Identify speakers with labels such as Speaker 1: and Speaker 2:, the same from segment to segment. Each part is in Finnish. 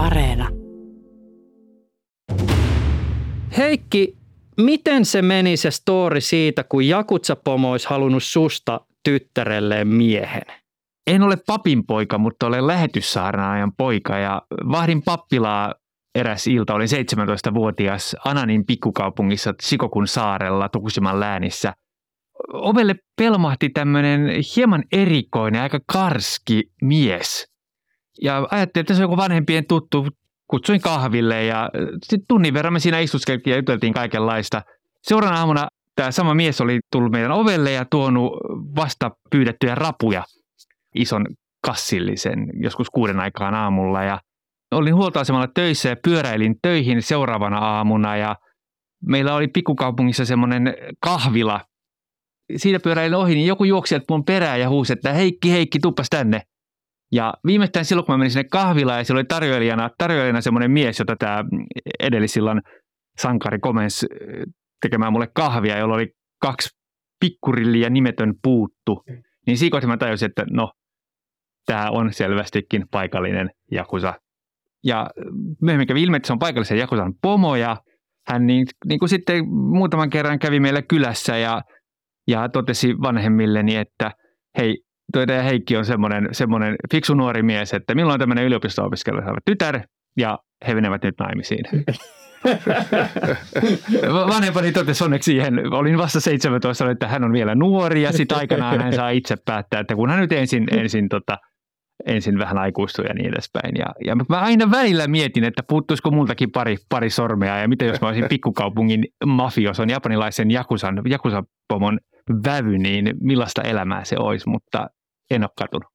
Speaker 1: Areena.
Speaker 2: Heikki, miten se meni se story siitä, kun Jakutsa-pomo olisi halunnut susta tyttärelleen miehen?
Speaker 3: En ole papin poika, mutta olen lähetyssaarnaajan poika ja vahdin pappilaa eräs ilta. Olin 17-vuotias Ananin pikkukaupungissa Sikokun saarella Tokusiman läänissä. Ovelle pelmahti tämmöinen hieman erikoinen, aika karski mies. Ja ajattelin, että se on joku vanhempien tuttu. Kutsuin kahville ja sitten tunnin verran me siinä istuskeltiin ja juteltiin kaikenlaista. Seuraavana aamuna tämä sama mies oli tullut meidän ovelle ja tuonut vasta pyydettyjä rapuja ison kassillisen joskus kuuden aikaan aamulla ja olin huoltoasemalla töissä ja pyöräilin töihin seuraavana aamuna ja meillä oli pikkukaupungissa semmoinen kahvila. Siitä pyöräilin ohi, niin joku juoksi mun perään ja huusi, että Heikki, Heikki, tuppas tänne. Ja viimeistään silloin, kun mä menin sinne kahvilaan ja siellä oli tarjoilijana, tarjoilijana semmoinen mies, jota tämä edellisillan sankari komensi tekemään mulle kahvia, jolla oli kaksi pikkurilliä nimetön puuttu. Niin siinä mä tajusin, että no, tämä on selvästikin paikallinen Jakusa. Ja myöhemmin kävi ilmi, että se on paikallisen Jakusan pomo ja hän niin, niin kuin sitten muutaman kerran kävi meillä kylässä ja, ja totesi vanhemmilleni, että hei, tuo Heikki on semmoinen, semmoinen fiksu nuori mies, että milloin on tämmöinen yliopisto-opiskelija tytär ja he menevät nyt naimisiin. Vanhempani totesi onneksi siihen, olin vasta 17, että hän on vielä nuori ja sitten aikanaan hän saa itse päättää, että kun hän nyt ensin, ensin, tota, ensin vähän aikuistuu ja niin edespäin. Ja, ja mä aina välillä mietin, että puuttuisiko multakin pari, pari sormea ja mitä jos mä olisin pikkukaupungin mafioson, japanilaisen jakusan, jakusapomon vävy, niin millaista elämää se olisi, mutta en ole katunut.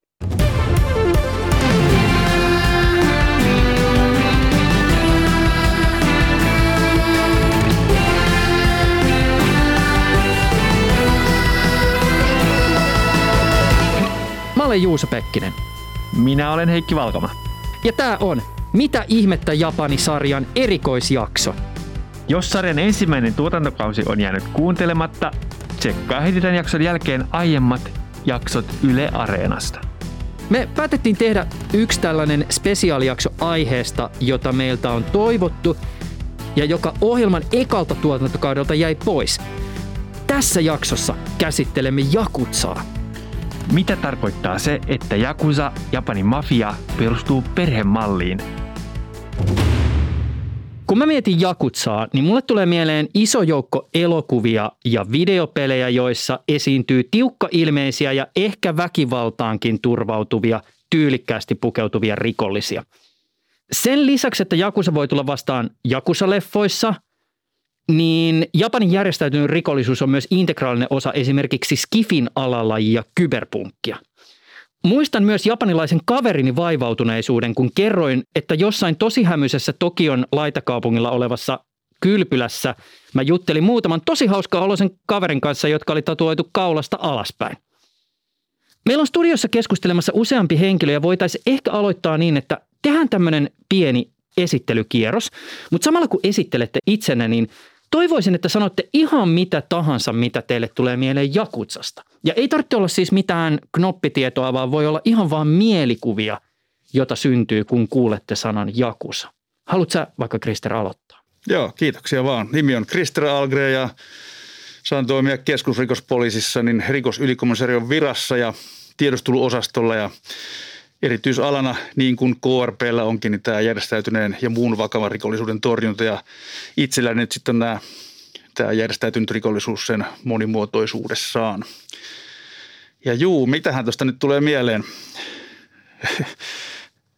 Speaker 2: olen Juuso Pekkinen.
Speaker 3: Minä olen Heikki Valkama.
Speaker 2: Ja tämä on Mitä ihmettä Japani-sarjan erikoisjakso.
Speaker 3: Jos sarjan ensimmäinen tuotantokausi on jäänyt kuuntelematta, tsekkaa heti tämän jakson jälkeen aiemmat jaksot Yle Areenasta.
Speaker 2: Me päätettiin tehdä yksi tällainen spesiaalijakso aiheesta, jota meiltä on toivottu ja joka ohjelman ekalta tuotantokaudelta jäi pois. Tässä jaksossa käsittelemme Jakutsaa –
Speaker 3: mitä tarkoittaa se, että Yakuza, Japanin mafia, perustuu perhemalliin?
Speaker 2: Kun mä mietin Jakutsaa, niin mulle tulee mieleen iso joukko elokuvia ja videopelejä, joissa esiintyy tiukka-ilmeisiä ja ehkä väkivaltaankin turvautuvia, tyylikkäästi pukeutuvia rikollisia. Sen lisäksi, että Jakusa voi tulla vastaan Jakusa-leffoissa – niin Japanin järjestäytynyt rikollisuus on myös integraalinen osa esimerkiksi Skifin alalajia kyberpunkkia. Muistan myös japanilaisen kaverini vaivautuneisuuden, kun kerroin, että jossain tosi hämyisessä Tokion laitakaupungilla olevassa kylpylässä mä juttelin muutaman tosi hauskaa olosen kaverin kanssa, jotka oli tatuoitu kaulasta alaspäin. Meillä on studiossa keskustelemassa useampi henkilö ja voitaisiin ehkä aloittaa niin, että tehdään tämmöinen pieni esittelykierros. Mutta samalla kun esittelette itsenne, niin Toivoisin, että sanotte ihan mitä tahansa, mitä teille tulee mieleen Jakutsasta. Ja ei tarvitse olla siis mitään knoppitietoa, vaan voi olla ihan vaan mielikuvia, jota syntyy, kun kuulette sanan Jakusa. Haluatko sä vaikka Krister aloittaa?
Speaker 4: Joo, kiitoksia vaan. Nimi on Krister Algre ja saan toimia keskusrikospoliisissa niin rikosylikomissarion virassa ja tiedusteluosastolla ja erityisalana, niin kuin KRPllä onkin, niin tämä järjestäytyneen ja muun vakavan rikollisuuden torjunta. Ja itselläni nyt sitten nämä, tämä järjestäytynyt rikollisuus sen monimuotoisuudessaan. Ja juu, mitähän tuosta nyt tulee mieleen?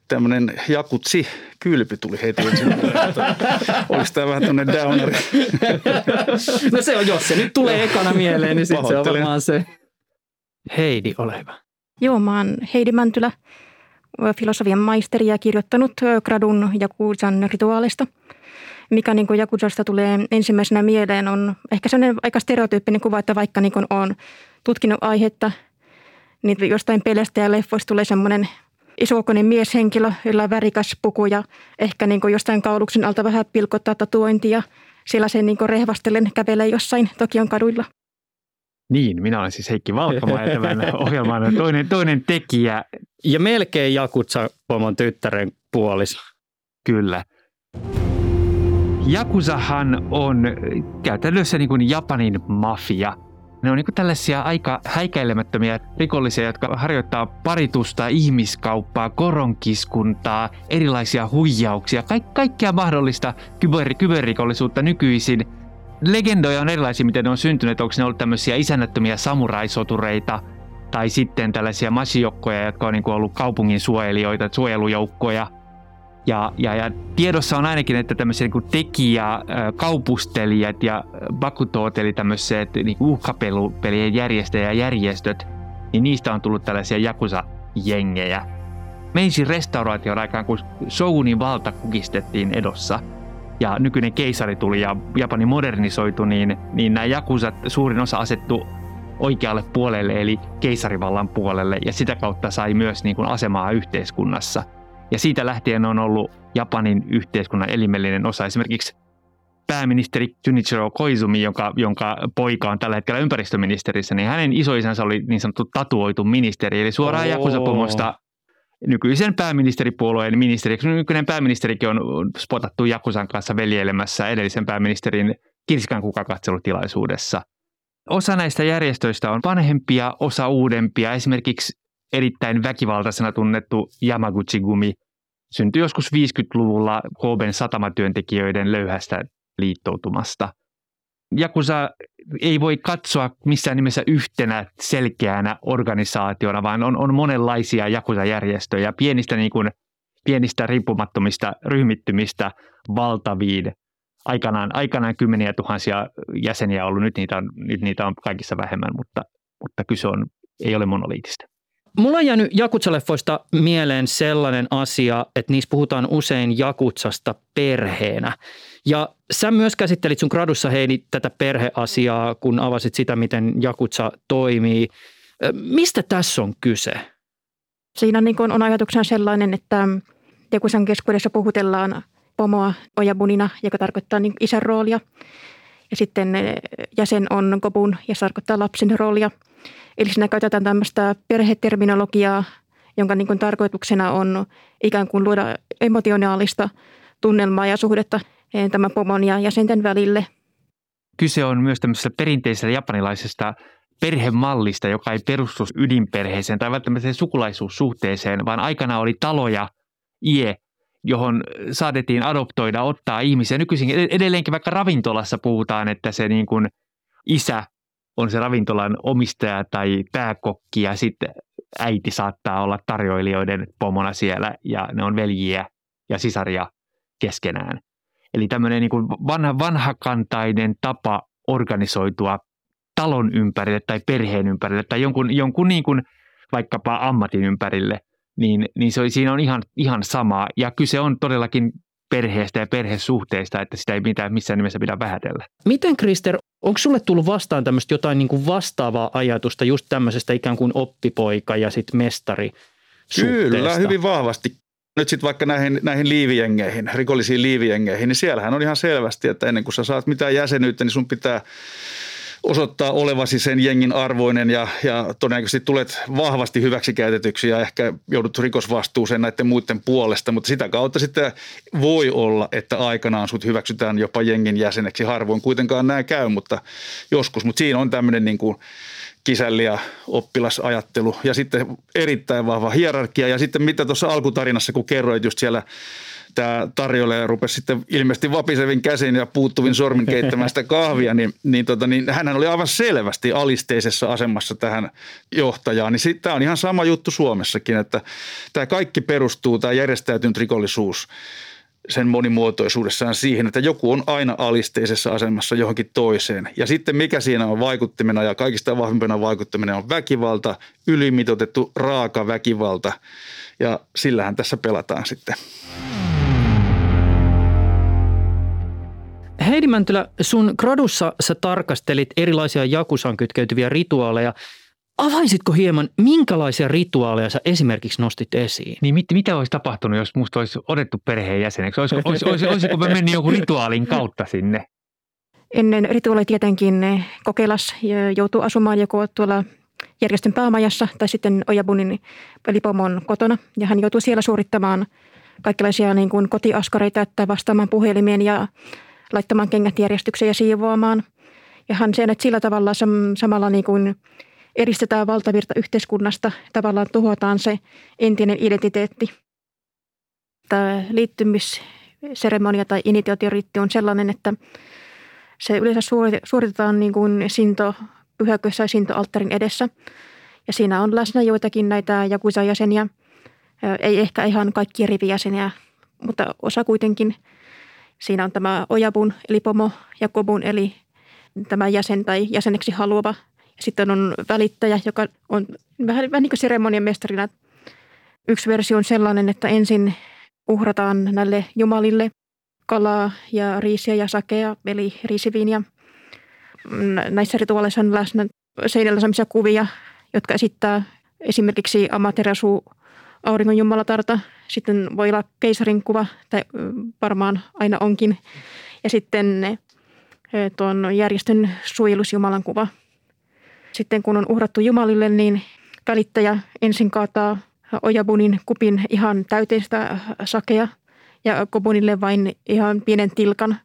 Speaker 4: Tämmöinen jakutsi kylpy tuli heti ensin. Oliko tämä vähän tämmöinen downeri?
Speaker 2: no se on, jos se nyt tulee ekana mieleen, niin sitten se on varmaan se. Heidi, ole hyvä.
Speaker 5: Joo, mä oon Heidi Mäntylä filosofian maisteri ja kirjoittanut gradun Jakutsan rituaalista. Mikä niin kuin Jakuzasta tulee ensimmäisenä mieleen on ehkä sellainen aika stereotyyppinen kuva, että vaikka niin on tutkinut aihetta, niin jostain pelestä ja leffoista tulee semmoinen isokoinen mieshenkilö, jolla on värikäs puku ja ehkä niin kuin jostain kauluksen alta vähän pilkottaa tatuointia. Siellä se niin rehvastellen kävelee jossain Tokion kaduilla.
Speaker 3: Niin, minä olen siis Heikki Valkama ja tämän ohjelman toinen, toinen tekijä.
Speaker 2: Ja melkein Jakutsa pomon tyttären puoliso.
Speaker 3: Kyllä. Jakusahan on käytännössä niin kuin Japanin mafia. Ne on niin kuin tällaisia aika häikäilemättömiä rikollisia, jotka harjoittaa paritusta, ihmiskauppaa, koronkiskuntaa, erilaisia huijauksia, kaik- kaikkea mahdollista kyber- kyberrikollisuutta nykyisin. Legendoja on erilaisia, miten ne on syntyneet. Onko ne ollut tämmöisiä isännättömiä samuraisotureita tai sitten tällaisia masiokkoja, jotka on niin ollut kaupungin suojelijoita, suojelujoukkoja – ja, ja, ja tiedossa on ainakin, että tämmöisiä niin tekijä, kaupustelijat ja bakutoot, eli tämmöiset niin uhkapelien järjestöt, niin niistä on tullut tällaisia jakusa-jengejä. Meisi restauraation aikaan, kun Shogunin valta kukistettiin Edossa ja nykyinen keisari tuli ja Japani modernisoitu, niin, niin nämä jakusat suurin osa asettu oikealle puolelle, eli keisarivallan puolelle, ja sitä kautta sai myös niin kuin asemaa yhteiskunnassa – ja siitä lähtien on ollut Japanin yhteiskunnan elimellinen osa. Esimerkiksi pääministeri Junichiro Koizumi, jonka, jonka poika on tällä hetkellä ympäristöministerissä, niin hänen isoisänsä oli niin sanottu tatuoitu ministeri, eli suoraan. Jakusapomosta nykyisen pääministeripuolueen ministeri. Nykyinen pääministerikin on spotattu Jakusan kanssa veljeilemässä edellisen pääministerin Kirskan kukakatselutilaisuudessa. Osa näistä järjestöistä on vanhempia, osa uudempia. Esimerkiksi erittäin väkivaltaisena tunnettu Yamaguchi-gumi syntyi joskus 50-luvulla Koben satamatyöntekijöiden löyhästä liittoutumasta. Jakusa ei voi katsoa missään nimessä yhtenä selkeänä organisaationa, vaan on, on monenlaisia Jakusa-järjestöjä, pienistä, niin kuin, pienistä riippumattomista ryhmittymistä valtaviin. Aikanaan, aikanaan kymmeniä tuhansia jäseniä ollut, nyt niitä on, nyt niitä on kaikissa vähemmän, mutta, mutta kyse on, ei ole monoliitista.
Speaker 2: Mulla on jäänyt Jakutsaleffoista mieleen sellainen asia, että niissä puhutaan usein Jakutsasta perheenä. Ja sä myös käsittelit sun gradussa Heidi tätä perheasiaa, kun avasit sitä, miten Jakutsa toimii. Mistä tässä on kyse?
Speaker 5: Siinä niin on ajatuksena sellainen, että Jakutsan keskuudessa puhutellaan pomoa ojabunina, joka tarkoittaa niin isän roolia. Ja sitten jäsen on kopun ja se tarkoittaa lapsen roolia – Eli siinä käytetään tämmöistä perheterminologiaa, jonka niin kuin tarkoituksena on ikään kuin luoda emotionaalista tunnelmaa ja suhdetta tämän pomon ja jäsenten välille.
Speaker 3: Kyse on myös tämmöisestä perinteisellä japanilaisesta perhemallista, joka ei perustu ydinperheeseen tai välttämättä sukulaisuussuhteeseen, vaan aikana oli taloja, ie, johon saadettiin adoptoida, ottaa ihmisiä. Nykyisin edelleenkin vaikka ravintolassa puhutaan, että se niin kuin isä on se ravintolan omistaja tai pääkokki ja sitten äiti saattaa olla tarjoilijoiden pomona siellä ja ne on veljiä ja sisaria keskenään. Eli tämmöinen niin kuin vanha, vanhakantainen tapa organisoitua talon ympärille tai perheen ympärille tai jonkun, jonkun niin kuin vaikkapa ammatin ympärille, niin, niin se, siinä on ihan, ihan sama. Ja kyse on todellakin perheestä ja perhesuhteista, että sitä ei mitään missään nimessä pidä vähätellä.
Speaker 2: Miten Krister, onko sulle tullut vastaan tämmöistä jotain niin kuin vastaavaa ajatusta just tämmöisestä ikään kuin oppipoika ja sitten mestari
Speaker 4: Kyllä, hyvin vahvasti. Nyt sitten vaikka näihin, näihin liivijengeihin, rikollisiin liivijengeihin, niin siellähän on ihan selvästi, että ennen kuin sä saat mitään jäsenyyttä, niin sun pitää osoittaa olevasi sen jengin arvoinen ja, ja todennäköisesti tulet vahvasti hyväksikäytetyksi ja ehkä joudut rikosvastuuseen näiden muiden puolesta, mutta sitä kautta sitten voi olla, että aikanaan sut hyväksytään jopa jengin jäseneksi. Harvoin kuitenkaan näin käy, mutta joskus. Mutta siinä on tämmöinen niin kuin kisälli- ja oppilasajattelu ja sitten erittäin vahva hierarkia. Ja sitten mitä tuossa alkutarinassa, kun kerroit just siellä tämä tarjoilija rupesi sitten ilmeisesti vapisevin käsin ja puuttuvin sormin keittämään sitä kahvia, niin, niin, tota, niin hän oli aivan selvästi alisteisessa asemassa tähän johtajaan. Niin sitten tämä on ihan sama juttu Suomessakin, että tämä kaikki perustuu, tämä järjestäytynyt rikollisuus sen monimuotoisuudessaan siihen, että joku on aina alisteisessa asemassa johonkin toiseen. Ja sitten mikä siinä on vaikuttimena ja kaikista vahvimpana vaikuttaminen on väkivalta, ylimitotettu raaka väkivalta ja sillähän tässä pelataan sitten.
Speaker 2: Heidi Mäntylä, sun gradussa sä tarkastelit erilaisia jakusaan kytkeytyviä rituaaleja. Avaisitko hieman, minkälaisia rituaaleja sä esimerkiksi nostit esiin?
Speaker 3: Niin mit, mitä olisi tapahtunut, jos musta olisi otettu perheenjäseneksi? Olis, olis, olis, olisiko mä mennyt jonkun rituaalin kautta sinne?
Speaker 5: Ennen rituaali tietenkin kokeilas joutuu asumaan joko tuolla järjestön päämajassa tai sitten Ojabunin eli pomon kotona. Ja hän joutuu siellä suorittamaan kaikenlaisia niin kuin kotiaskareita, että vastaamaan puhelimeen ja laittamaan kengät järjestykseen ja siivoamaan. Ja hän sen, että sillä tavalla samalla niin kuin eristetään valtavirta yhteiskunnasta, tavallaan tuhotaan se entinen identiteetti. Tämä liittymisseremonia tai initiaatioriitti on sellainen, että se yleensä suoritetaan niin kuin sinto pyhäkössä ja sintoalttarin edessä. Ja siinä on läsnä joitakin näitä Jakusa-jäseniä, ei ehkä ihan kaikki rivijäseniä, mutta osa kuitenkin. Siinä on tämä Ojabun eli pomo ja Kobun eli tämä jäsen tai jäseneksi haluava. Sitten on välittäjä, joka on vähän, vähän niin kuin seremonian mestarina. Yksi versio on sellainen, että ensin uhrataan näille jumalille kalaa ja riisiä ja sakea, eli riisiviiniä. Näissä rituaaleissa on läsnä seinällä sellaisia kuvia, jotka esittää esimerkiksi Amaterasu auringon jumalatarta. Sitten voi olla keisarin kuva, tai varmaan aina onkin. Ja sitten tuon järjestön suojelusjumalan kuva. Sitten kun on uhrattu jumalille, niin välittäjä ensin kaataa Ojabunin kupin ihan täyteistä sakea ja Kobunille vain ihan pienen tilkan.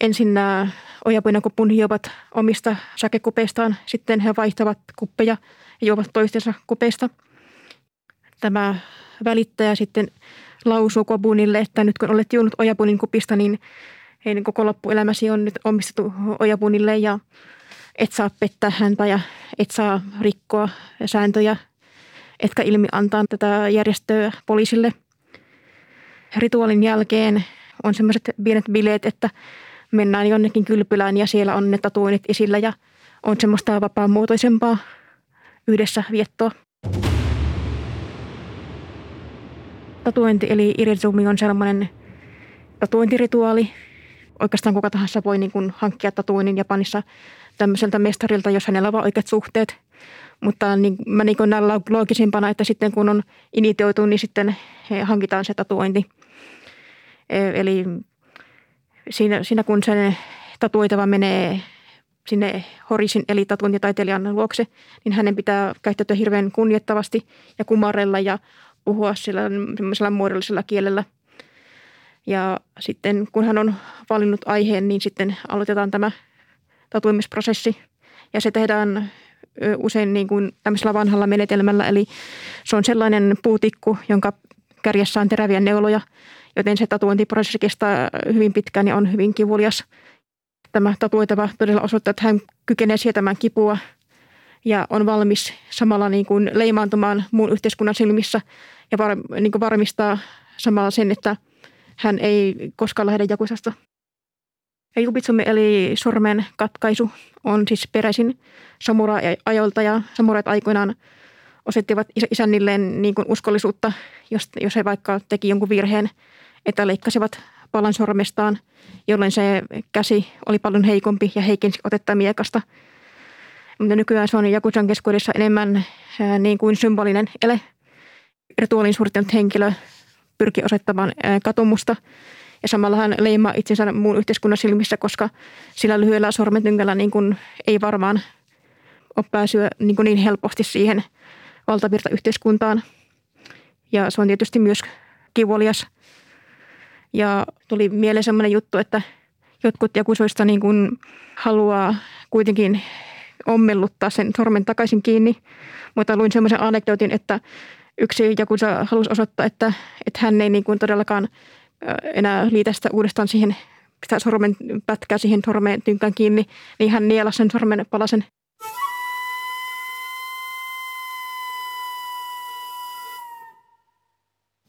Speaker 5: Ensin nämä Ojabun ja Kobun juovat omista sakekupeistaan, sitten he vaihtavat kuppeja ja juovat toistensa kupeista. Tämä välittäjä sitten lausuu Kobunille, että nyt kun olet juonut Ojabunin kupista, niin heidän koko loppuelämäsi on nyt omistettu Ojabunille ja et saa pettää häntä ja et saa rikkoa sääntöjä, etkä ilmi antaa tätä järjestöä poliisille. Rituaalin jälkeen on sellaiset pienet bileet, että mennään jonnekin kylpylään ja siellä on ne tatuoinnit esillä ja on semmoista vapaamuotoisempaa yhdessä viettoa. Tatuointi eli irizumi on sellainen tatuointirituaali. Oikeastaan kuka tahansa voi niin kuin hankkia tatuoinnin Japanissa tämmöiseltä mestarilta, jos hänellä on oikeat suhteet. Mutta niin, mä niin näen loogisimpana, että sitten kun on initioitu, niin sitten hankitaan se tatuointi. E, eli siinä, siinä kun se tatuoitava menee sinne horisin eli tatuointitaiteilijan luokse, niin hänen pitää käyttäytyä hirveän kunnioittavasti ja kumarella ja puhua sillä semmoisella muodollisella kielellä. Ja sitten kun hän on valinnut aiheen, niin sitten aloitetaan tämä tatuimisprosessi. Ja se tehdään usein niin kuin tämmöisellä vanhalla menetelmällä, eli se on sellainen puutikku, jonka kärjessä on teräviä neuloja, joten se tatuointiprosessi kestää hyvin pitkään ja on hyvin kivulias. Tämä tatuoitava todella osoittaa, että hän kykenee sietämään kipua ja on valmis samalla niin kuin leimaantumaan muun yhteiskunnan silmissä ja var, niin kuin varmistaa samalla sen, että hän ei koskaan lähde jakusasta. Jubitsumme eli sormen katkaisu on siis peräisin samurai-ajolta ja samurait aikoinaan osettivat isännilleen niin kuin uskollisuutta, jos, jos he vaikka teki jonkun virheen, että leikkasivat palan sormestaan, jolloin se käsi oli paljon heikompi ja heikensi otetta miekasta. Mutta nykyään se on Jakusan keskuudessa enemmän ää, niin kuin symbolinen ele. Rituaalin suorittanut henkilö pyrkii osoittamaan katumusta ja samalla hän leimaa itsensä muun yhteiskunnan silmissä, koska sillä lyhyellä sormetynkällä niin kuin ei varmaan ole pääsyä niin, kuin niin helposti siihen valtavirta yhteiskuntaan. Ja se on tietysti myös kivulias. Ja tuli mieleen sellainen juttu, että jotkut jakusoista niin kuin haluaa kuitenkin ommelluttaa sen sormen takaisin kiinni. Mutta luin semmoisen anekdootin, että yksi jakusa halusi osoittaa, että, että hän ei niin kuin todellakaan enää liitä sitä uudestaan siihen sitä sormen pätkää siihen sormen tynkään kiinni, niin hän nielasi sen sormen palasen.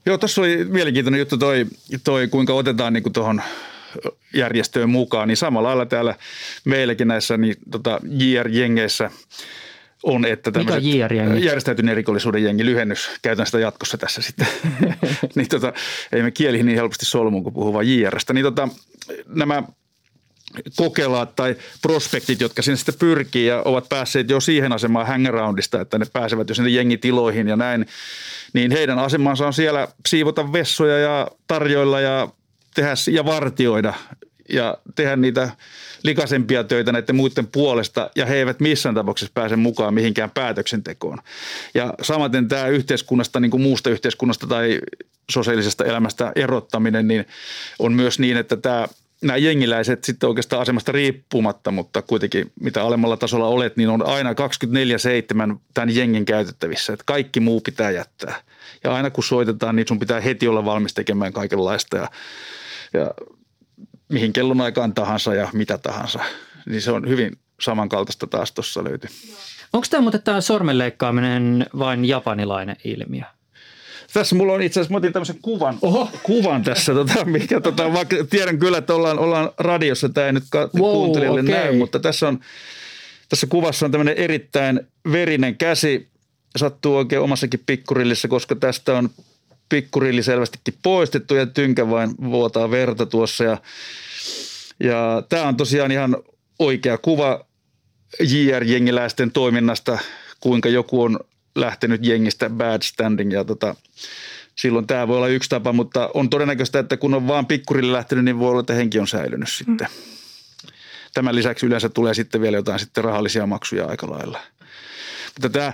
Speaker 4: Joo, tuossa oli mielenkiintoinen juttu toi, toi kuinka otetaan niin tuohon järjestöön mukaan, niin samalla lailla täällä meilläkin näissä niin, tota, JR-jengeissä on, että
Speaker 2: Mikä JR
Speaker 4: järjestäytyneen rikollisuuden jengi lyhennys, käytän sitä jatkossa tässä sitten, niin tota, ei me kieliin niin helposti solmuun, kun puhuu vain JRstä, niin tota, nämä kokelaat tai prospektit, jotka sinne sitten pyrkii ja ovat päässeet jo siihen asemaan hangaroundista, että ne pääsevät jo sinne jengitiloihin ja näin, niin heidän asemansa on siellä siivota vessoja ja tarjoilla ja tehdä ja vartioida ja tehdä niitä likaisempia töitä näiden muiden puolesta ja he eivät missään tapauksessa pääse mukaan mihinkään päätöksentekoon. Ja samaten tämä yhteiskunnasta, niin kuin muusta yhteiskunnasta tai sosiaalisesta elämästä erottaminen, niin on myös niin, että tämä nämä jengiläiset sitten oikeastaan asemasta riippumatta, mutta kuitenkin mitä alemmalla tasolla olet, niin on aina 24-7 tämän jengin käytettävissä. Että kaikki muu pitää jättää. Ja aina kun soitetaan, niin sun pitää heti olla valmis tekemään kaikenlaista ja, ja mihin kellonaikaan tahansa ja mitä tahansa. Niin se on hyvin samankaltaista taas tuossa löytyy.
Speaker 2: Onko tämä muuten tämä sormenleikkaaminen vain japanilainen ilmiö?
Speaker 4: Tässä mulla on itse asiassa, mä otin tämmöisen kuvan, Oho. kuvan tässä, tota, mikä tota, vaikka tiedän kyllä, että ollaan, ollaan radiossa, tämä ei nyt wow, kuuntelijalle okay. näy, mutta tässä on, tässä kuvassa on tämmöinen erittäin verinen käsi, sattuu oikein omassakin pikkurillissä, koska tästä on pikkurilli selvästikin poistettu ja tynkä vain vuotaa verta tuossa ja, ja tämä on tosiaan ihan oikea kuva JR-jengiläisten toiminnasta, kuinka joku on lähtenyt jengistä bad standing ja tota, silloin tämä voi olla yksi tapa, mutta on todennäköistä, että kun on vaan pikkurille lähtenyt, niin voi olla, että henki on säilynyt sitten. Mm. Tämän lisäksi yleensä tulee sitten vielä jotain sitten rahallisia maksuja aika lailla. Mutta tämä,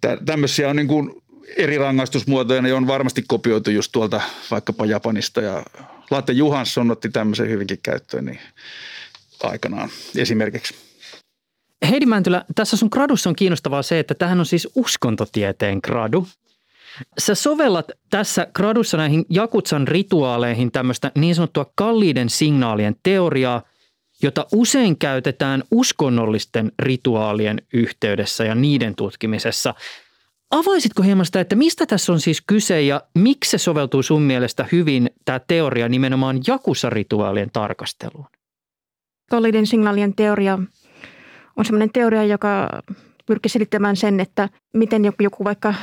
Speaker 4: tämä tämmöisiä on niin kuin eri rangaistusmuotoja, ne on varmasti kopioitu just tuolta vaikkapa Japanista ja Latte Johansson otti tämmöisen hyvinkin käyttöön niin aikanaan esimerkiksi.
Speaker 2: Heidi Mäntylä, tässä sun gradussa on kiinnostavaa se, että tähän on siis uskontotieteen gradu. Sä sovellat tässä gradussa näihin Jakutsan rituaaleihin tämmöistä niin sanottua kalliiden signaalien teoriaa, jota usein käytetään uskonnollisten rituaalien yhteydessä ja niiden tutkimisessa. Avaisitko hieman sitä, että mistä tässä on siis kyse ja miksi se soveltuu sun mielestä hyvin tämä teoria nimenomaan Jakusa-rituaalien tarkasteluun?
Speaker 5: Kalliiden signaalien teoria on sellainen teoria, joka pyrkii selittämään sen, että miten joku, joku vaikka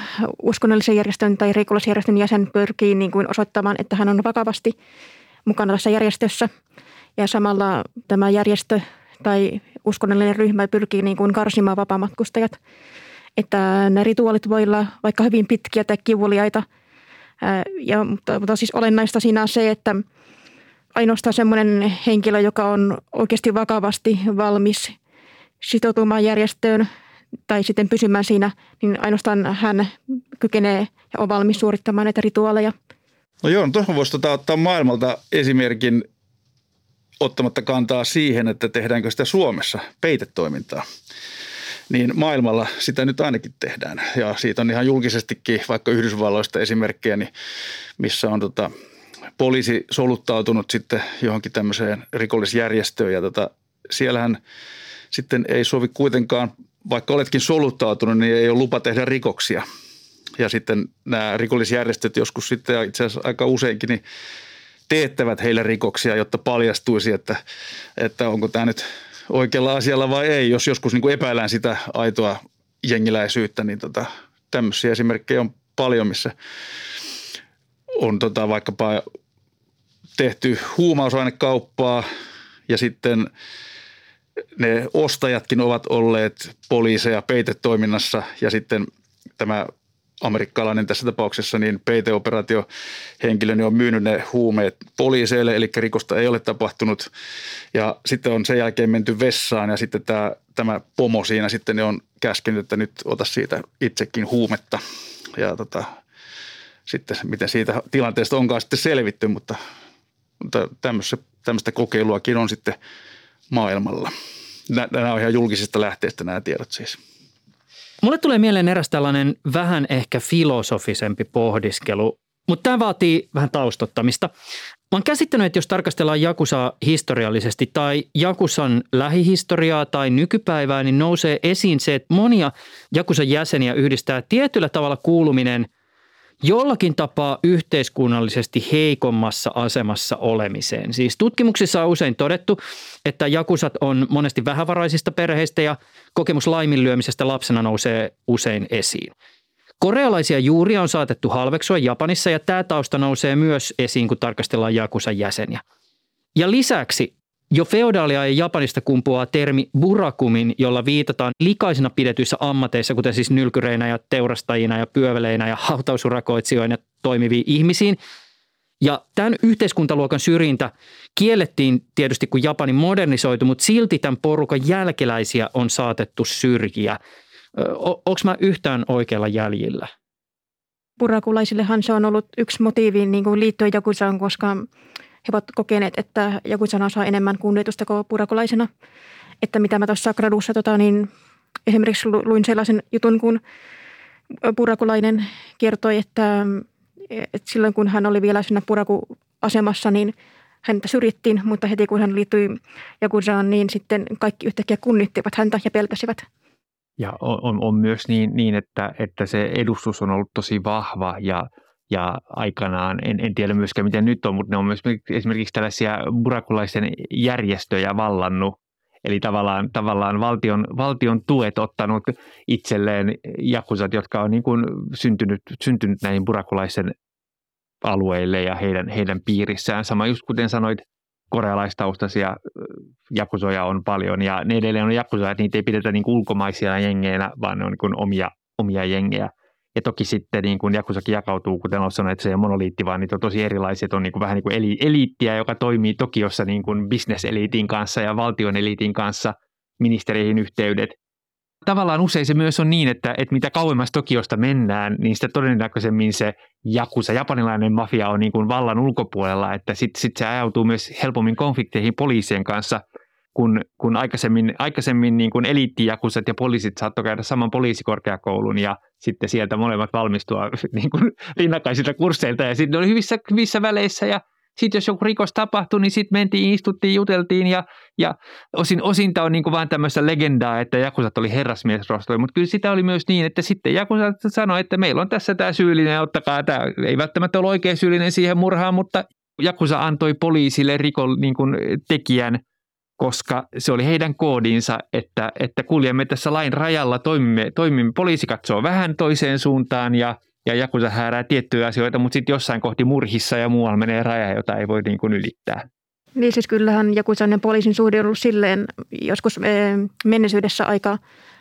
Speaker 5: uskonnollisen järjestön tai rikollisjärjestön jäsen pyrkii niin kuin osoittamaan, että hän on vakavasti mukana tässä järjestössä. Ja samalla tämä järjestö tai uskonnollinen ryhmä pyrkii niin kuin karsimaan vapaamatkustajat. Että ne rituaalit voi olla vaikka hyvin pitkiä tai kivuliaita. Ja, mutta, mutta siis olennaista siinä on se, että ainoastaan semmoinen henkilö, joka on oikeasti vakavasti valmis – sitoutumaan järjestöön tai sitten pysymään siinä, niin ainoastaan hän kykenee ja on valmis suorittamaan näitä rituaaleja.
Speaker 4: No joo, no tuohon voisi tota ottaa maailmalta esimerkin ottamatta kantaa siihen, että tehdäänkö sitä Suomessa peitetoimintaa. Niin maailmalla sitä nyt ainakin tehdään. Ja siitä on ihan julkisestikin vaikka Yhdysvalloista esimerkkejä, niin missä on tota, poliisi soluttautunut sitten johonkin tämmöiseen rikollisjärjestöön. Ja tota, siellähän – sitten ei sovi kuitenkaan, vaikka oletkin soluttautunut, niin ei ole lupa tehdä rikoksia. Ja sitten nämä rikollisjärjestöt joskus sitten ja itse asiassa aika useinkin niin teettävät heille rikoksia, jotta paljastuisi, että, että onko tämä nyt oikealla asialla vai ei. Jos joskus niin kuin epäillään sitä aitoa jengiläisyyttä, niin tota, tämmöisiä esimerkkejä on paljon, missä on tota vaikkapa tehty huumausainekauppaa ja sitten – ne ostajatkin ovat olleet poliiseja peitetoiminnassa ja sitten tämä amerikkalainen tässä tapauksessa, niin peiteoperaatiohenkilö niin on myynyt ne huumeet poliiseille, eli rikosta ei ole tapahtunut. Ja sitten on sen jälkeen menty vessaan ja sitten tämä, tämä pomo siinä sitten ne on käskenyt, että nyt ota siitä itsekin huumetta. Ja tota, sitten miten siitä tilanteesta onkaan sitten selvitty, mutta, mutta tämmöistä kokeiluakin on sitten – maailmalla. Nämä on ihan julkisista lähteistä nämä tiedot siis.
Speaker 2: Mulle tulee mieleen eräs tällainen vähän ehkä filosofisempi pohdiskelu, mutta tämä vaatii vähän taustottamista. Mä oon käsittänyt, että jos tarkastellaan Jakusaa historiallisesti tai Jakusan lähihistoriaa tai nykypäivää, niin nousee esiin se, että monia Jakusan jäseniä yhdistää tietyllä tavalla kuuluminen – jollakin tapaa yhteiskunnallisesti heikommassa asemassa olemiseen. Siis tutkimuksissa on usein todettu, että jakusat on monesti vähävaraisista perheistä ja kokemus laiminlyömisestä lapsena nousee usein esiin. Korealaisia juuria on saatettu halveksua Japanissa ja tämä tausta nousee myös esiin, kun tarkastellaan Jakusan jäseniä. Ja lisäksi jo feodaalia ja Japanista kumpuaa termi burakumin, jolla viitataan likaisina pidetyissä ammateissa, kuten siis nylkyreinä ja teurastajina ja pyöveleinä ja hautausurakoitsijoina toimiviin ihmisiin. Ja tämän yhteiskuntaluokan syrjintä kiellettiin tietysti, kun Japani modernisoitu, mutta silti tämän porukan jälkeläisiä on saatettu syrjiä. Onko mä yhtään oikealla jäljillä?
Speaker 5: Purakulaisillehan se on ollut yksi motiivi niin liittyä Jakusaan, koska he ovat kokeneet, että Jakusana saa enemmän kunnioitusta kuin purakulaisena. Että mitä mä tuossa gradussa tota, niin esimerkiksi luin sellaisen jutun, kun purakulainen kertoi, että, että silloin kun hän oli vielä siinä purakuasemassa, niin häntä syrjittiin, mutta heti kun hän liittyi Jakusaan, niin sitten kaikki yhtäkkiä kunnittivat häntä ja pelkäsivät.
Speaker 3: Ja on, on myös niin, niin että, että se edustus on ollut tosi vahva ja, ja aikanaan, en, en tiedä myöskään miten nyt on, mutta ne on myös esimerkiksi tällaisia burakulaisten järjestöjä vallannut. Eli tavallaan, tavallaan valtion, valtion tuet ottanut itselleen jakusat, jotka on niin kuin syntynyt, syntynyt näihin burakulaisen alueille ja heidän, heidän piirissään. Sama just kuten sanoit, korealaistaustaisia jakusoja on paljon ja ne edelleen on jakusoja, että niitä ei pidetä niin ulkomaisia jengeinä, vaan ne on niin omia, omia jengejä. Ja toki sitten niin kuin Jakusakin jakautuu, kuten olen sanonut, että se ei ole monoliitti, vaan niitä on tosi erilaisia. On niin kuin vähän niin kuin eli, eliittiä, joka toimii Tokiossa niin kuin bisneseliitin kanssa ja valtion eliitin kanssa ministeriin yhteydet tavallaan usein se myös on niin, että, että mitä kauemmas Tokiosta mennään, niin sitä todennäköisemmin se jakusa, japanilainen mafia on niin kuin vallan ulkopuolella, että sitten sit se ajautuu myös helpommin konflikteihin poliisien kanssa, kun, kun aikaisemmin, aikaisemmin niin kuin eliittijakusat ja poliisit saattoi käydä saman poliisikorkeakoulun ja sitten sieltä molemmat valmistua niin kuin rinnakkaisilta kursseilta. Ja sitten oli hyvissä, hyvissä väleissä ja sitten jos joku rikos tapahtui, niin sitten mentiin, istuttiin, juteltiin ja, ja osin, osin tämä on niin kuin vaan tämmöistä legendaa, että Jakusat oli herrasmiesrostoi, mutta kyllä sitä oli myös niin, että sitten Jakusat sanoi, että meillä on tässä tämä syyllinen, ottakaa tämä, ei välttämättä ole oikea syyllinen siihen murhaan, mutta Jakusa antoi poliisille rikon niin kuin tekijän, koska se oli heidän koodinsa, että, että kuljemme tässä lain rajalla, toimimme, toimimme, poliisi katsoo vähän toiseen suuntaan ja – ja Jakusa häärää tiettyjä asioita, mutta sitten jossain kohti murhissa ja muualla menee raja, jota ei voi niin kuin ylittää.
Speaker 5: Niin siis kyllähän Jakusan poliisin suhde on ollut silleen joskus eh, menneisyydessä aika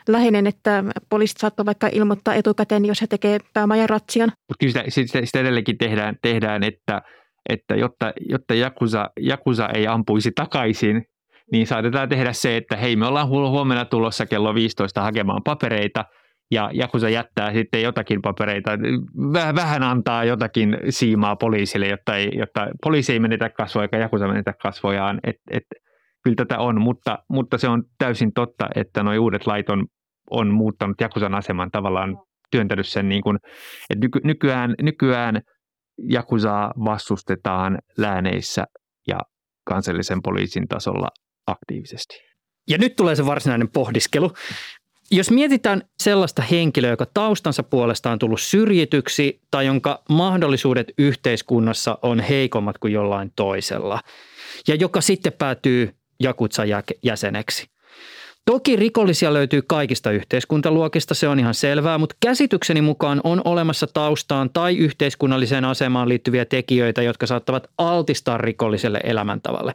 Speaker 5: läheinen, että poliisit saattavat vaikka ilmoittaa etukäteen, jos he tekee päämajan ratsian.
Speaker 3: Mutta kyllä sitä, sitä, sitä edelleenkin tehdään, tehdään että, että jotta, jotta Jakusa, Jakusa ei ampuisi takaisin, niin saatetaan tehdä se, että hei me ollaan huomenna tulossa kello 15 hakemaan papereita – ja Jakusa jättää sitten jotakin papereita, vähän, vähän antaa jotakin siimaa poliisille, jotta, ei, jotta poliisi ei menetä kasvoja eikä Jakusa menetä kasvojaan. Et, et, kyllä tätä on, mutta, mutta se on täysin totta, että nuo uudet lait on, on muuttanut Jakusan aseman tavallaan työntänyt sen, niin kuin, että nyky, nykyään, nykyään Jakusaa vastustetaan lääneissä ja kansallisen poliisin tasolla aktiivisesti.
Speaker 2: Ja nyt tulee se varsinainen pohdiskelu. Jos mietitään sellaista henkilöä, joka taustansa puolesta on tullut syrjityksi tai jonka mahdollisuudet yhteiskunnassa on heikommat kuin jollain toisella ja joka sitten päätyy jakutsa jäseneksi. Toki rikollisia löytyy kaikista yhteiskuntaluokista, se on ihan selvää, mutta käsitykseni mukaan on olemassa taustaan tai yhteiskunnalliseen asemaan liittyviä tekijöitä, jotka saattavat altistaa rikolliselle elämäntavalle.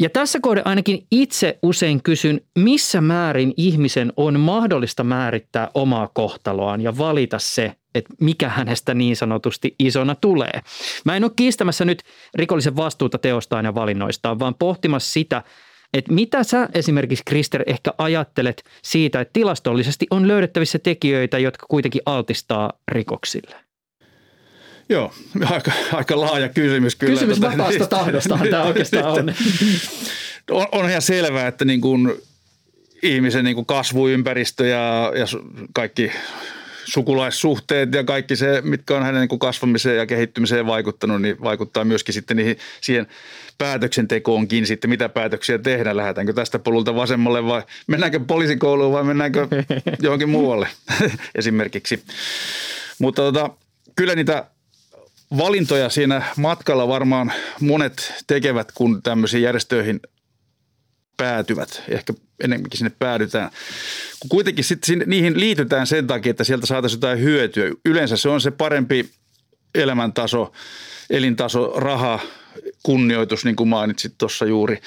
Speaker 2: Ja tässä kohde ainakin itse usein kysyn, missä määrin ihmisen on mahdollista määrittää omaa kohtaloaan ja valita se, että mikä hänestä niin sanotusti isona tulee. Mä en ole kiistämässä nyt rikollisen vastuuta teostaan ja valinnoistaan, vaan pohtimassa sitä, että mitä sä esimerkiksi Krister ehkä ajattelet siitä, että tilastollisesti on löydettävissä tekijöitä, jotka kuitenkin altistaa rikoksille?
Speaker 4: Joo, aika, aika laaja kysymys kyllä.
Speaker 2: Kysymys tota, vapaasta tahdostahan tämä oikeastaan on.
Speaker 4: on. On ihan selvää, että niin kuin ihmisen niin kuin kasvuympäristö ja, ja kaikki sukulaissuhteet ja kaikki se, mitkä on hänen niin kuin kasvamiseen ja kehittymiseen vaikuttanut, niin vaikuttaa myöskin sitten niihin, siihen päätöksentekoonkin sitten, mitä päätöksiä tehdään. Lähdetäänkö tästä polulta vasemmalle vai mennäänkö poliisikouluun vai mennäänkö johonkin muualle esimerkiksi. Mutta tota, kyllä niitä valintoja siinä matkalla varmaan monet tekevät, kun tämmöisiin järjestöihin päätyvät. Ehkä enemmänkin sinne päädytään. Kun kuitenkin sitten niihin liitytään sen takia, että sieltä saataisiin jotain hyötyä. Yleensä se on se parempi elämäntaso, elintaso, raha, kunnioitus, niin kuin mainitsit tuossa juuri.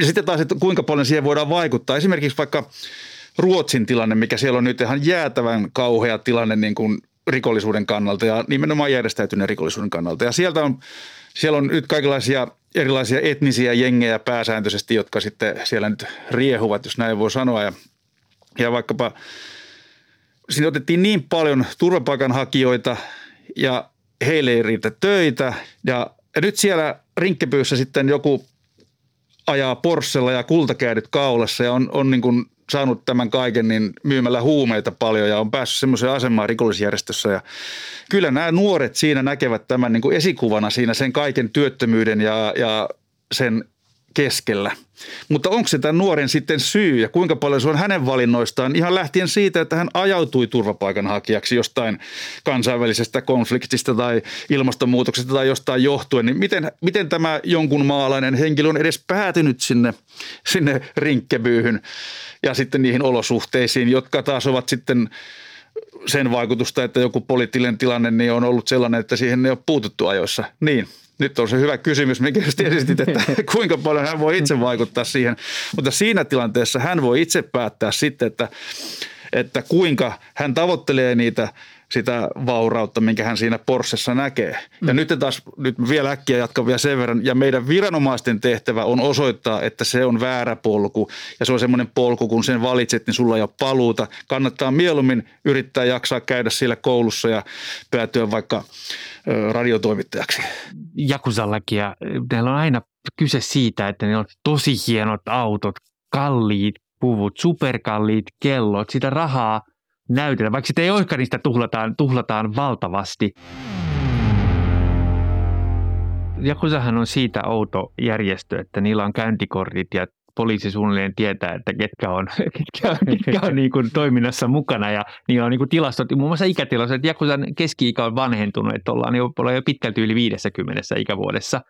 Speaker 4: Ja sitten taas, että kuinka paljon siihen voidaan vaikuttaa. Esimerkiksi vaikka Ruotsin tilanne, mikä siellä on nyt ihan jäätävän kauhea tilanne niin kuin rikollisuuden kannalta ja nimenomaan järjestäytyneen rikollisuuden kannalta. Ja sieltä on, siellä on nyt kaikenlaisia erilaisia etnisiä jengejä pääsääntöisesti, jotka sitten siellä nyt riehuvat, jos näin voi sanoa. Ja, ja vaikkapa siinä otettiin niin paljon turvapaikanhakijoita ja heille ei riitä töitä. Ja, ja nyt siellä rinkkepyyssä sitten joku ajaa Porssella ja kultakäädyt kaulassa ja on, on niin kuin saanut tämän kaiken niin myymällä huumeita paljon ja on päässyt semmoiseen asemaan rikollisjärjestössä. Ja kyllä nämä nuoret siinä näkevät tämän niin kuin esikuvana siinä sen kaiken työttömyyden ja, ja sen keskellä. Mutta onko se tämän nuoren sitten syy ja kuinka paljon se on hänen valinnoistaan ihan lähtien siitä, että hän ajautui turvapaikanhakijaksi jostain kansainvälisestä konfliktista tai ilmastonmuutoksesta tai jostain johtuen, niin miten, miten tämä jonkun maalainen henkilö on edes päätynyt sinne, sinne rinkkebyyhyn ja sitten niihin olosuhteisiin, jotka taas ovat sitten sen vaikutusta, että joku poliittinen tilanne niin on ollut sellainen, että siihen ei ole puututtu ajoissa. Niin, nyt on se hyvä kysymys, mikä just esitit, että kuinka paljon hän voi itse vaikuttaa siihen. Mutta siinä tilanteessa hän voi itse päättää sitten, että, että kuinka hän tavoittelee niitä sitä vaurautta, minkä hän siinä Porschessa näkee. Ja mm. nyt taas, nyt vielä äkkiä jatkan vielä sen verran, ja meidän viranomaisten tehtävä on osoittaa, että se on väärä polku, ja se on semmoinen polku, kun sen valitset, niin sulla ei ole paluuta. Kannattaa mieluummin yrittää jaksaa käydä siellä koulussa ja päätyä vaikka radiotoimittajaksi.
Speaker 3: Jakusallakin, ja meillä on aina kyse siitä, että ne on tosi hienot autot, kalliit puvut, superkalliit kellot, sitä rahaa – näytellä, vaikka sitä ei olekaan, niistä tuhlataan, tuhlataan valtavasti. Jakusahan on siitä outo järjestö, että niillä on käyntikortit ja poliisi suunnilleen tietää, että ketkä on, ketkä on, ketkä on niin kuin toiminnassa mukana. Ja niillä on niin kuin tilastot, muun muassa ikätilastot, että Jakusan keski-ikä on vanhentunut, että ollaan jo, ollaan jo pitkälti yli 50 ikävuodessa.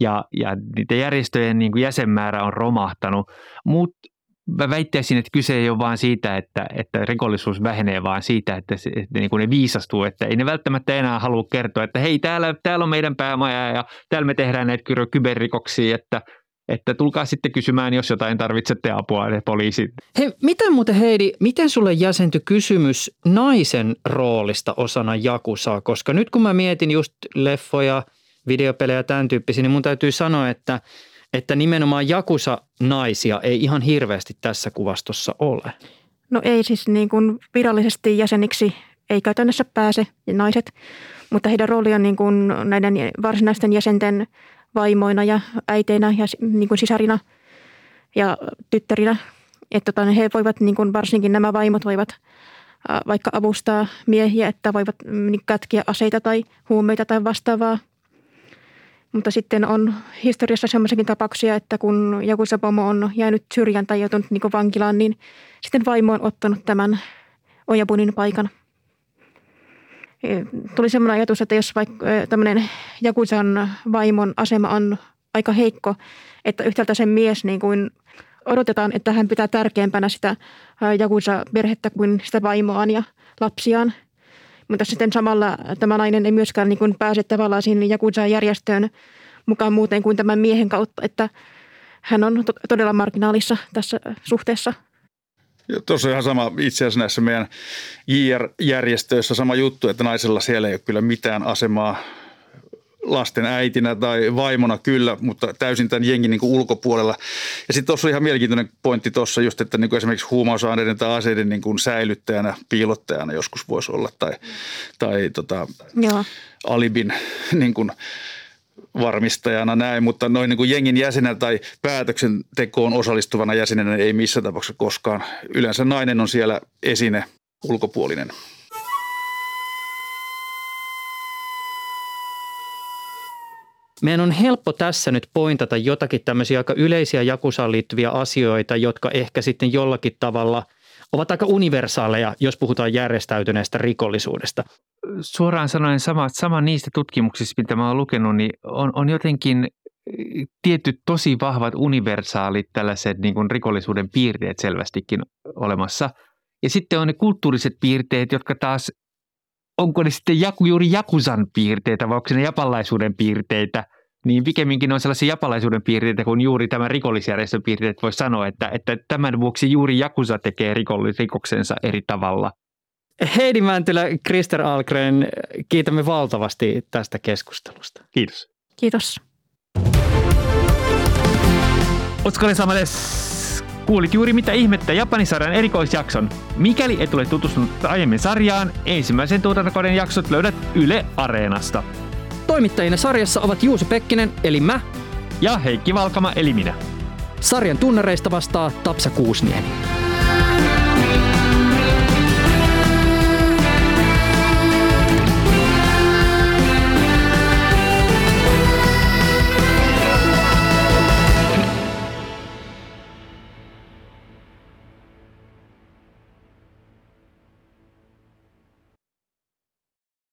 Speaker 3: Ja, ja niiden järjestöjen niin kuin jäsenmäärä on romahtanut, mutta mä väittäisin, että kyse ei ole vain siitä, että, että rikollisuus vähenee, vaan siitä, että, se, että niin kuin ne viisastuu, että ei ne välttämättä enää halua kertoa, että hei, täällä, täällä on meidän päämaja ja täällä me tehdään näitä kyberrikoksia, että, että tulkaa sitten kysymään, jos jotain tarvitsette apua, ne poliisit.
Speaker 2: Hei, miten muuten Heidi, miten sulle jäsentyi kysymys naisen roolista osana Jakusaa? Koska nyt kun mä mietin just leffoja, videopelejä ja tämän tyyppisiä, niin mun täytyy sanoa, että – että nimenomaan Jakusa-naisia ei ihan hirveästi tässä kuvastossa ole.
Speaker 5: No ei siis niin kuin virallisesti jäseniksi ei käytännössä pääse naiset, mutta heidän rooli on niin kuin näiden varsinaisten jäsenten vaimoina ja äiteinä ja niin kuin sisarina ja tyttärinä. Että tota, he voivat, niin kuin varsinkin nämä vaimot voivat vaikka avustaa miehiä, että voivat niin kätkiä aseita tai huumeita tai vastaavaa – mutta sitten on historiassa semmoisiakin tapauksia, että kun joku pomo on jäänyt syrjään tai joutunut niin vankilaan, niin sitten vaimo on ottanut tämän ojapunin paikan. E, tuli semmoinen ajatus, että jos vaikka e, tämmöinen Jakusan vaimon asema on aika heikko, että yhtäältä sen mies niin kuin odotetaan, että hän pitää tärkeämpänä sitä Jakusa-perhettä kuin sitä vaimoaan ja lapsiaan – mutta sitten samalla tämä nainen ei myöskään niin kuin pääse tavallaan sinne Jakuza-järjestöön mukaan muuten kuin tämän miehen kautta, että hän on to- todella marginaalissa tässä suhteessa.
Speaker 4: Tuossa on ihan sama itse asiassa näissä meidän JR-järjestöissä sama juttu, että naisella siellä ei ole kyllä mitään asemaa lasten äitinä tai vaimona kyllä, mutta täysin tämän jengin niin kuin ulkopuolella. Ja sitten tuossa on ihan mielenkiintoinen pointti tuossa just, että niin kuin esimerkiksi huumausaineiden tai aseiden niin kuin säilyttäjänä, piilottajana joskus voisi olla tai, tai tota, Joo. alibin niin kuin varmistajana näin, mutta noin niin kuin jengin jäsenenä tai päätöksentekoon osallistuvana jäsenenä ei missään tapauksessa koskaan. Yleensä nainen on siellä esine ulkopuolinen.
Speaker 2: Meidän on helppo tässä nyt pointata jotakin tämmöisiä aika yleisiä jakusaan liittyviä asioita, jotka ehkä sitten jollakin tavalla ovat aika universaaleja, jos puhutaan järjestäytyneestä rikollisuudesta.
Speaker 3: Suoraan sanoen sama, sama niistä tutkimuksista, mitä mä oon lukenut, niin on, on jotenkin tietyt tosi vahvat universaalit tällaiset niin kuin rikollisuuden piirteet selvästikin olemassa. Ja sitten on ne kulttuuriset piirteet, jotka taas onko ne sitten jaku, juuri jakusan piirteitä vai onko ne japalaisuuden piirteitä, niin pikemminkin on sellaisia japalaisuuden piirteitä kuin juuri tämä rikollisjärjestön piirteet voi sanoa, että, että tämän vuoksi juuri jakusa tekee rikoksensa eri tavalla.
Speaker 2: Heidi Mäntylä, Krister Algren, kiitämme valtavasti tästä keskustelusta.
Speaker 3: Kiitos.
Speaker 5: Kiitos.
Speaker 3: Otskale Samales, kuulit juuri mitä ihmettä Japanisarjan erikoisjakson. Mikäli et ole tutustunut aiemmin sarjaan, ensimmäisen tuotantokauden jaksot löydät Yle Areenasta.
Speaker 2: Toimittajina sarjassa ovat Juuso Pekkinen, eli mä,
Speaker 3: Ja Heikki Valkama eli minä.
Speaker 2: sarjan tunnareista vastaa Tapsa Kuusniemi.